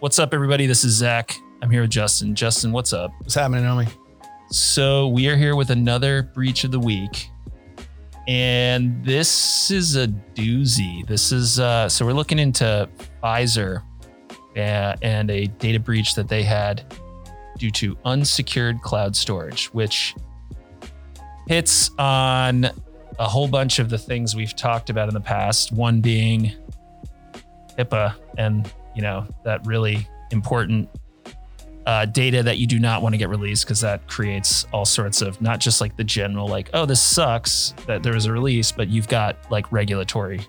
What's up, everybody? This is Zach. I'm here with Justin. Justin, what's up? What's happening, Naomi? So, we are here with another breach of the week. And this is a doozy. This is, uh, so we're looking into Pfizer uh, and a data breach that they had due to unsecured cloud storage, which hits on a whole bunch of the things we've talked about in the past. One being HIPAA and, you know, that really important uh, data that you do not want to get released because that creates all sorts of not just like the general like oh this sucks that there was a release but you've got like regulatory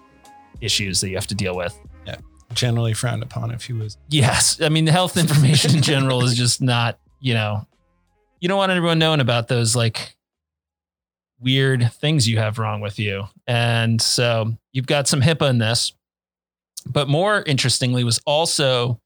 issues that you have to deal with Yeah. Generally frowned upon if you was. yes i mean the health information in general is just not you know you don't want everyone knowing about those like weird things you have wrong with you and so you've got some hipaa in this but more interestingly was also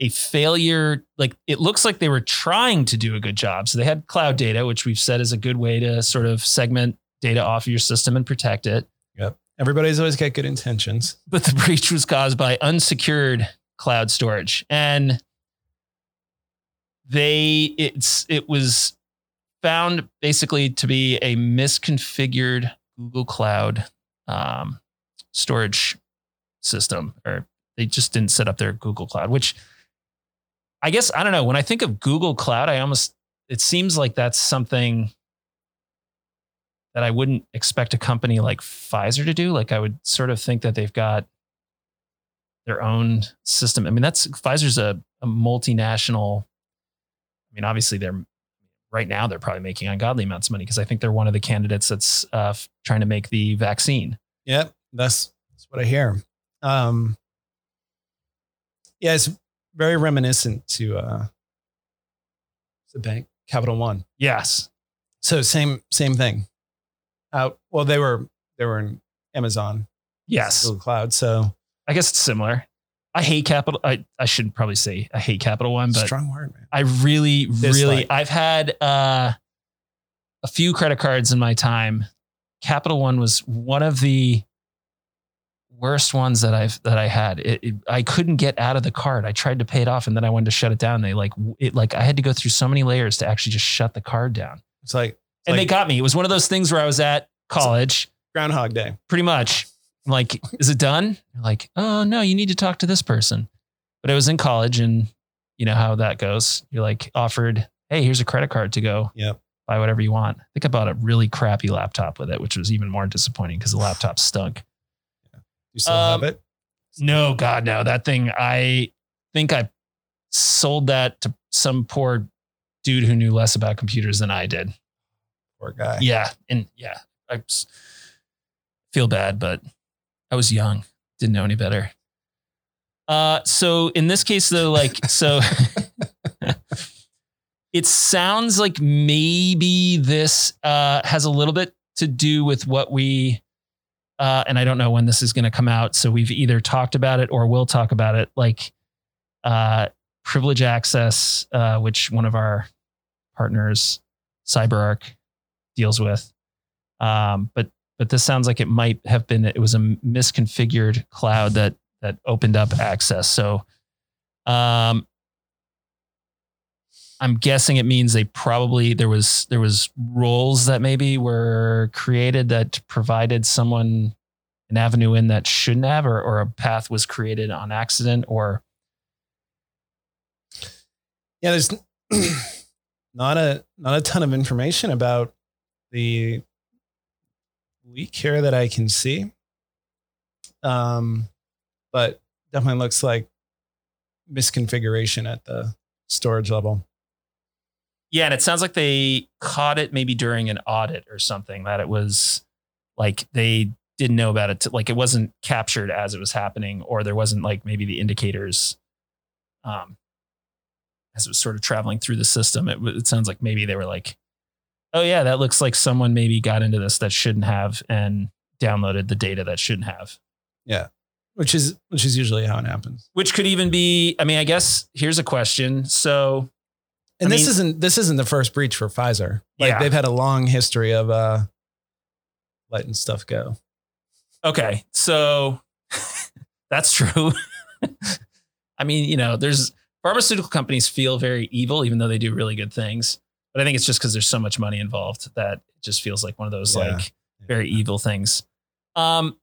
a failure like it looks like they were trying to do a good job so they had cloud data which we've said is a good way to sort of segment data off of your system and protect it Yep. Everybody's always got good intentions. but the breach was caused by unsecured cloud storage and they it's it was found basically to be a misconfigured google cloud um, storage system or they just didn't set up their google cloud which i guess i don't know when i think of google cloud i almost it seems like that's something that I wouldn't expect a company like Pfizer to do. Like I would sort of think that they've got their own system. I mean, that's Pfizer's a, a multinational. I mean, obviously they're right now they're probably making ungodly amounts of money because I think they're one of the candidates that's uh, trying to make the vaccine. Yep, that's that's what I hear. Um, yeah, it's very reminiscent to uh, the bank Capital One. Yes. So same same thing. Out well, they were they were in Amazon Yes. Google Cloud. So I guess it's similar. I hate Capital. I, I should probably say I hate Capital One, but strong word, man. I really, really. I've had uh, a few credit cards in my time. Capital One was one of the worst ones that I've that I had. It, it- I couldn't get out of the card. I tried to pay it off, and then I wanted to shut it down. They like it, like I had to go through so many layers to actually just shut the card down. It's like And they got me. It was one of those things where I was at college, Groundhog Day. pretty much. I'm like, is it done? They're like, oh no, you need to talk to this person. But I was in college, and you know how that goes. You're like offered, hey, here's a credit card to go Yep. buy whatever you want. I think I bought a really crappy laptop with it, which was even more disappointing because the laptop stunk. You still Um, have it? No, God, no. That thing, I think I sold that to some poor dude who knew less about computers than I did. Poor guy. Yeah. And yeah, I feel bad, but I was young, didn't know any better. Uh, so in this case, though, like, so it sounds like maybe this uh, has a little bit to do with what we, uh, and I don't know when this is going to come out. So we've either talked about it or will talk about it, like uh, privilege access, uh, which one of our partners, CyberArk, deals with. Um, but but this sounds like it might have been it was a misconfigured cloud that that opened up access. So um, I'm guessing it means they probably there was there was roles that maybe were created that provided someone an avenue in that shouldn't have, or, or a path was created on accident, or Yeah, there's not a not a ton of information about the leak here that I can see. Um, but definitely looks like misconfiguration at the storage level. Yeah, and it sounds like they caught it maybe during an audit or something that it was like they didn't know about it. Like it wasn't captured as it was happening, or there wasn't like maybe the indicators um, as it was sort of traveling through the system. It, it sounds like maybe they were like, oh, yeah, that looks like someone maybe got into this that shouldn't have and downloaded the data that shouldn't have. Yeah, which is which is usually how it happens. Which could even be, I mean, I guess here's a question. So, And I this mean- isn't this isn't the first breach for Pfizer. Like Yeah. they've had a long history of uh letting stuff go. Okay, so that's true. I mean, you know, there's pharmaceutical companies feel very evil, even though they do really good things. But I think it's just because there's so much money involved that it just feels like one of those Yeah. like very evil things. Um,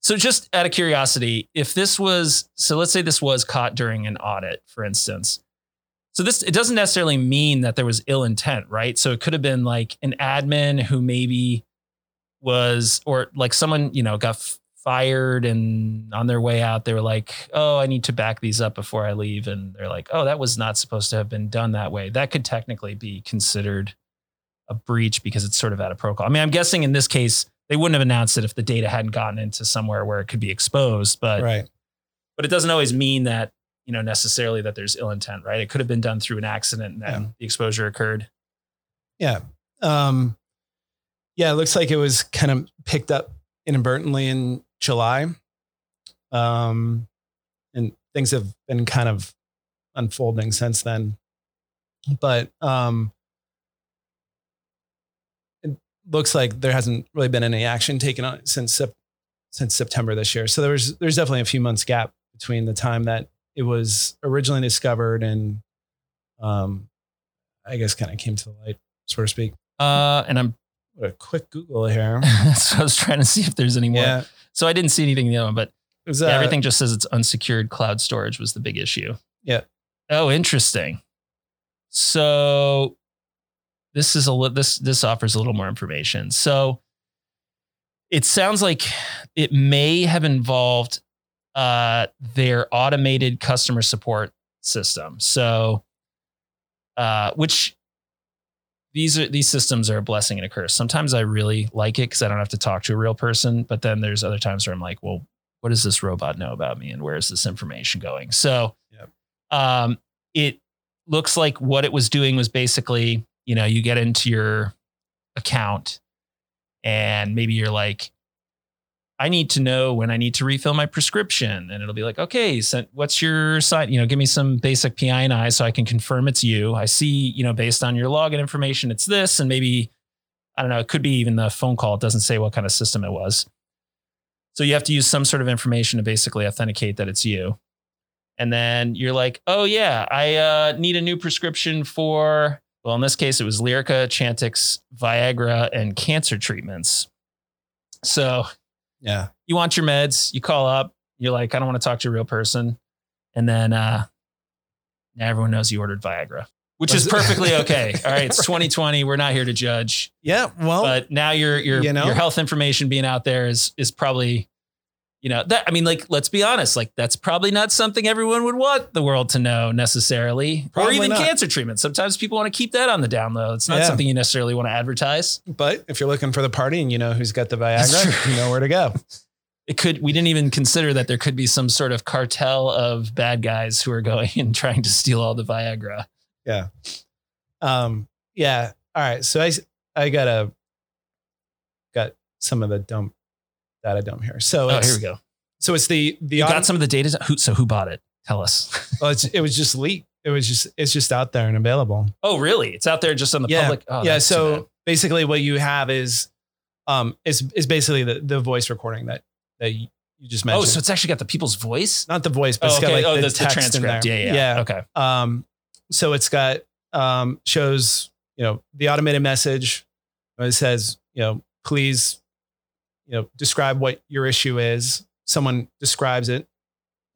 so just out of curiosity, if this was so, let's say this was caught during an audit, for instance. So this it doesn't necessarily mean that there was ill intent, right? So it could have been like an admin who maybe was or like someone you know got f- fired and on their way out they were like oh i need to back these up before i leave and they're like oh that was not supposed to have been done that way that could technically be considered a breach because it's sort of out of protocol i mean i'm guessing in this case they wouldn't have announced it if the data hadn't gotten into somewhere where it could be exposed but right. but it doesn't always mean that you know necessarily that there's ill intent right it could have been done through an accident and then Yeah. the exposure occurred Yeah. Um, yeah, it looks like it was kind of picked up inadvertently in July. Um, and things have been kind of unfolding since then. But um, it looks like there hasn't really been any action taken on since since September this year. So there was there's definitely a few months gap between the time that it was originally discovered and um, I guess kind of came to the light, so to speak. uh and i'm What a quick Google here. so i was trying to see if there's any more yeah, so i didn't see anything in the other one but was, Yeah, uh, everything just says it's unsecured cloud storage was the big issue. Yeah. Oh, interesting. So this is a li- this this offers a little more information. So it sounds like it may have involved uh, their automated customer support system. So, uh, which these are these systems are a blessing and a curse. Sometimes I really like it because I don't have to talk to a real person, but then there's other times where I'm like, well, what does this robot know about me and where is this information going? So Yep. um, it looks like what it was doing was basically, you know, you get into your account and maybe you're like, I need to know when I need to refill my prescription. And it'll be like, okay, so what's your sign? You know, give me some basic PINI so I can confirm it's you. I see, you know, based on your login information, it's this. And maybe, I don't know, it could be even the phone call. It doesn't say what kind of system it was. So you have to use some sort of information to basically authenticate that it's you. And then you're like, oh yeah, I uh, need a new prescription for, well, in this case, it was Lyrica, Chantix, Viagra, and cancer treatments. So yeah, you want your meds, you call up, you're like, I don't want to talk to a real person. And then uh, now everyone knows you ordered Viagra, which is perfectly okay. All right, it's 2020. We're not here to judge yeah. Well, but now your your you know? your health information being out there is is probably you know that I mean like let's be honest like that's probably not something everyone would want the world to know necessarily or even not. cancer treatment sometimes people want to keep that on the down low it's not Yeah. something you necessarily want to advertise but if you're looking for the party and you know who's got the Viagra, you know where to go. it could we didn't even consider that there could be some sort of cartel of bad guys who are going and trying to steal all the Viagra Yeah. Um, yeah. All right. So I I got a got some of the dump data dump here. So oh here we go So it's the the you auto- got some of the data who so who bought it tell us well, it's, it was just leaked. It was just it's just out there and available. oh really it's out there just on the yeah. public oh, yeah. that's too bad. So basically, what you have is um is is basically the the voice recording that that you just oh so it's actually got the people's voice not the voice, but Oh, it's got like oh, the, the, the text transcript. Yeah, yeah, Okay. Um, so it's got um, shows you know the automated message. It says you know please you know describe what your issue is. Someone describes it,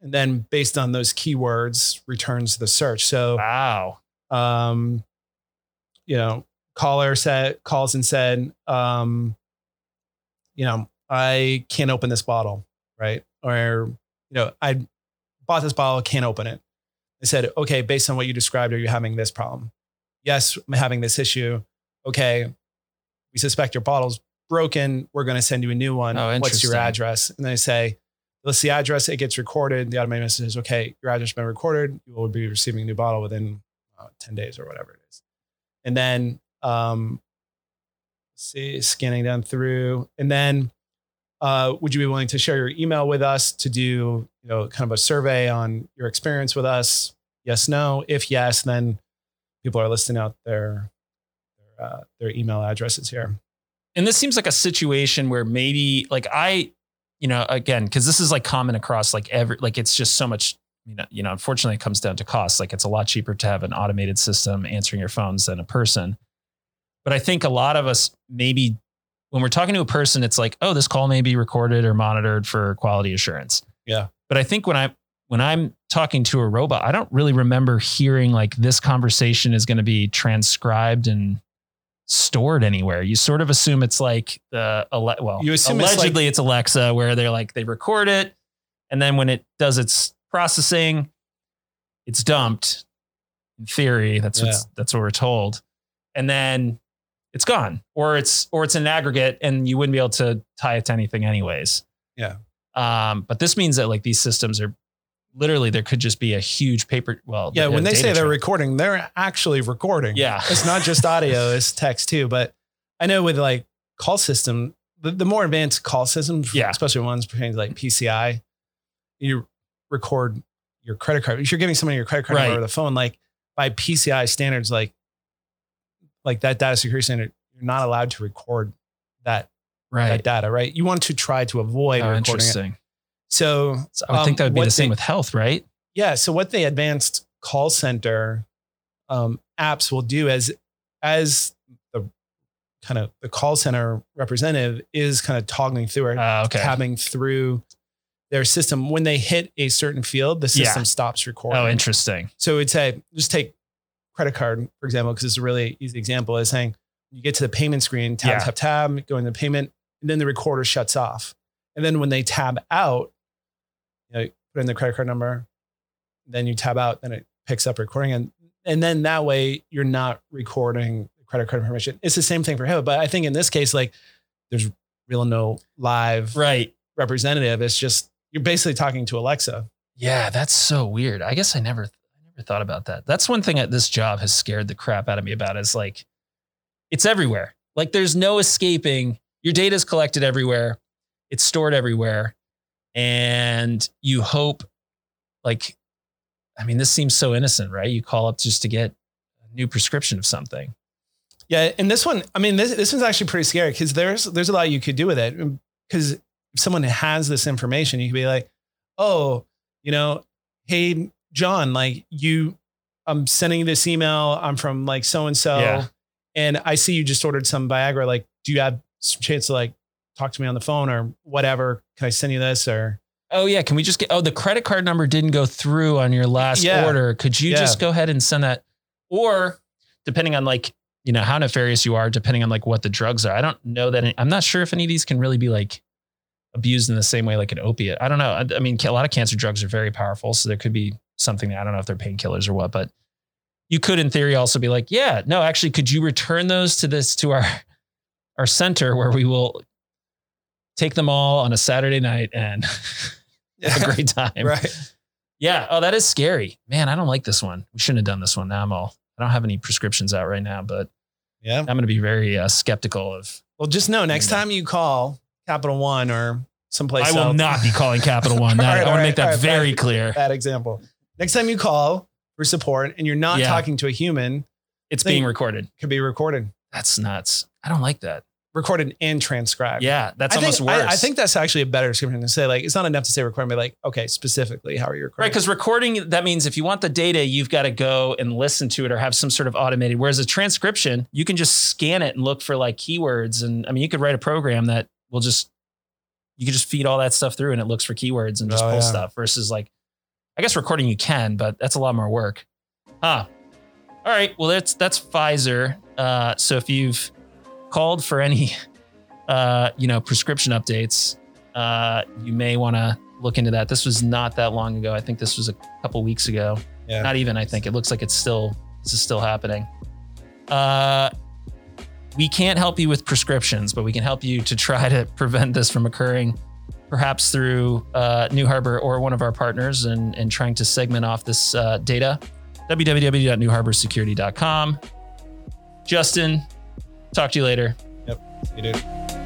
and then based on those keywords returns the search. So Wow. um, you know caller said calls and said um, you know I can't open this bottle right or you know I bought this bottle can't open it. I said, okay, based on what you described, are you having this problem? Yes, I'm having this issue. Okay, we suspect your bottle's broken. We're going to send you a new one. Oh, What's your address? And they say, let's the address. It gets recorded. The automated message is, okay, your address has been recorded. You will be receiving a new bottle within uh, 10 days or whatever it is. And then, um, see, scanning down through. And then, uh, would you be willing to share your email with us to do, you know, kind of a survey on your experience with us? Yes, no. If yes, then people are listing out their their, uh, their email addresses here. And this seems like a situation where maybe like I, you know, again, because this is like common across like every like it's just so much you know, you know, unfortunately, it comes down to cost. Like it's a lot cheaper to have an automated system answering your phones than a person. But I think a lot of us maybe when we're talking to a person, it's like, oh, this call may be recorded or monitored for quality assurance. Yeah. But I think when I when I'm talking to a robot, I don't really remember hearing like this conversation is going to be transcribed and stored anywhere. You sort of assume it's like the well, You assume it's allegedly like- it's Alexa where they're like they record it and then when it does its processing, it's dumped. In theory, that's what's, that's what we're told, and then it's gone, or it's or it's an aggregate, and you wouldn't be able to tie it to anything anyways. Yeah. Um, but this means that like these systems are literally there could just be a huge paper. Well, Yeah, when they say they're recording, they're actually recording. Yeah. It's not just audio, it's text too. But I know with like call system, the, the more advanced call systems, Yeah. especially ones pertaining to like PCI, you record your credit card. If you're giving somebody your credit card number Right. over the phone, like by PCI standards, like like that data security standard, you're not allowed to record that right. that data, right? You want to try to avoid Oh, recording it. So So I would think Um, that would be the same they- with health, right? yeah. So what the advanced call center um, apps will do as as the kind of the call center representative is kind of toggling through or Uh, okay. tabbing through their system. When they hit a certain field, the Yeah. system stops recording. Oh, interesting. So it's a just take credit card for example, because it's a really easy example. Is saying you get to the payment screen, tab Yeah. tab tab, go into payment, and then the recorder shuts off. And then when they tab out, you know, put in the credit card number, then you tab out, then it picks up recording, and and then that way you're not recording credit card information. It's the same thing for him, but I think in this case, like there's real no live Right. representative. It's just you're basically talking to Alexa. Yeah, that's so weird. I guess I never, I never thought about that. That's one thing that this job has scared the crap out of me about is like, it's everywhere. Like, there's no escaping. Your data is collected everywhere. It's stored everywhere, and you hope, like, I mean, this seems so innocent, right? You call up just to get a new prescription of something. Yeah, and this one, I mean, this this one's actually pretty scary because there's there's a lot you could do with it. Because if someone has this information, you could be like, oh, you know, hey John, like you, I'm sending you this email. I'm from like so and so, and I see you just ordered some Viagra. Like, do you have some chance to like talk to me on the phone or whatever? Can I send you this or? Oh yeah, can we just get? Oh, the credit card number didn't go through on your last Yeah. order. Could you Yeah. just go ahead and send that? Or depending on like you know how nefarious you are, depending on like what the drugs are. I don't know that. Any, I'm not sure if any of these can really be like abused in the same way like an opiate. I don't know. I, I mean, a lot of cancer drugs are very powerful, so there could be something. That, I don't know if they're painkillers or what, but you could, in theory, also be like, yeah, no, actually, could you return those to this to our our center where we will take them all on a Saturday night and have a great time. right. Yeah. Oh, that is scary. Man, I don't like this one. We shouldn't have done this one. Now I'm all, I don't have any prescriptions out right now, but Yeah. I'm going to be very uh, skeptical of. Well, just know next time you call Capital One or someplace I will else. not be calling Capital One. That, right, I want all to make that right, very bad- clear. bad example. Next time you call for support and you're not Yeah. talking to a human, It's being recorded. could be recorded, That's nuts. I don't like that. Recorded and transcribed. Yeah. That's I think, almost worse. I, I think that's actually a better description to say like it's not enough to say recording, but like okay, specifically how are you recording? Right, because recording that means if you want the data, you've got to go and listen to it or have some sort of automated. Whereas a transcription, you can just scan it and look for like keywords, and I mean, you could write a program that will just you can just feed all that stuff through, and it looks for keywords and just Oh, pull yeah. stuff. Versus like, I guess recording you can, but that's a lot more work. Huh. All right. Well, that's that's Pfizer. Uh, so if you've called for any, uh, you know, prescription updates, uh, you may want to look into that. This was not that long ago. I think this was a couple weeks ago. Yeah. Not even. I think it looks like it's still this is still happening. Uh, we can't help you with prescriptions, but we can help you to try to prevent this from occurring, perhaps through uh, NuHarbor or one of our partners, and and trying to segment off this uh, data. www.nuharborsecurity.com. Justin, talk to you later. Yep. See You do.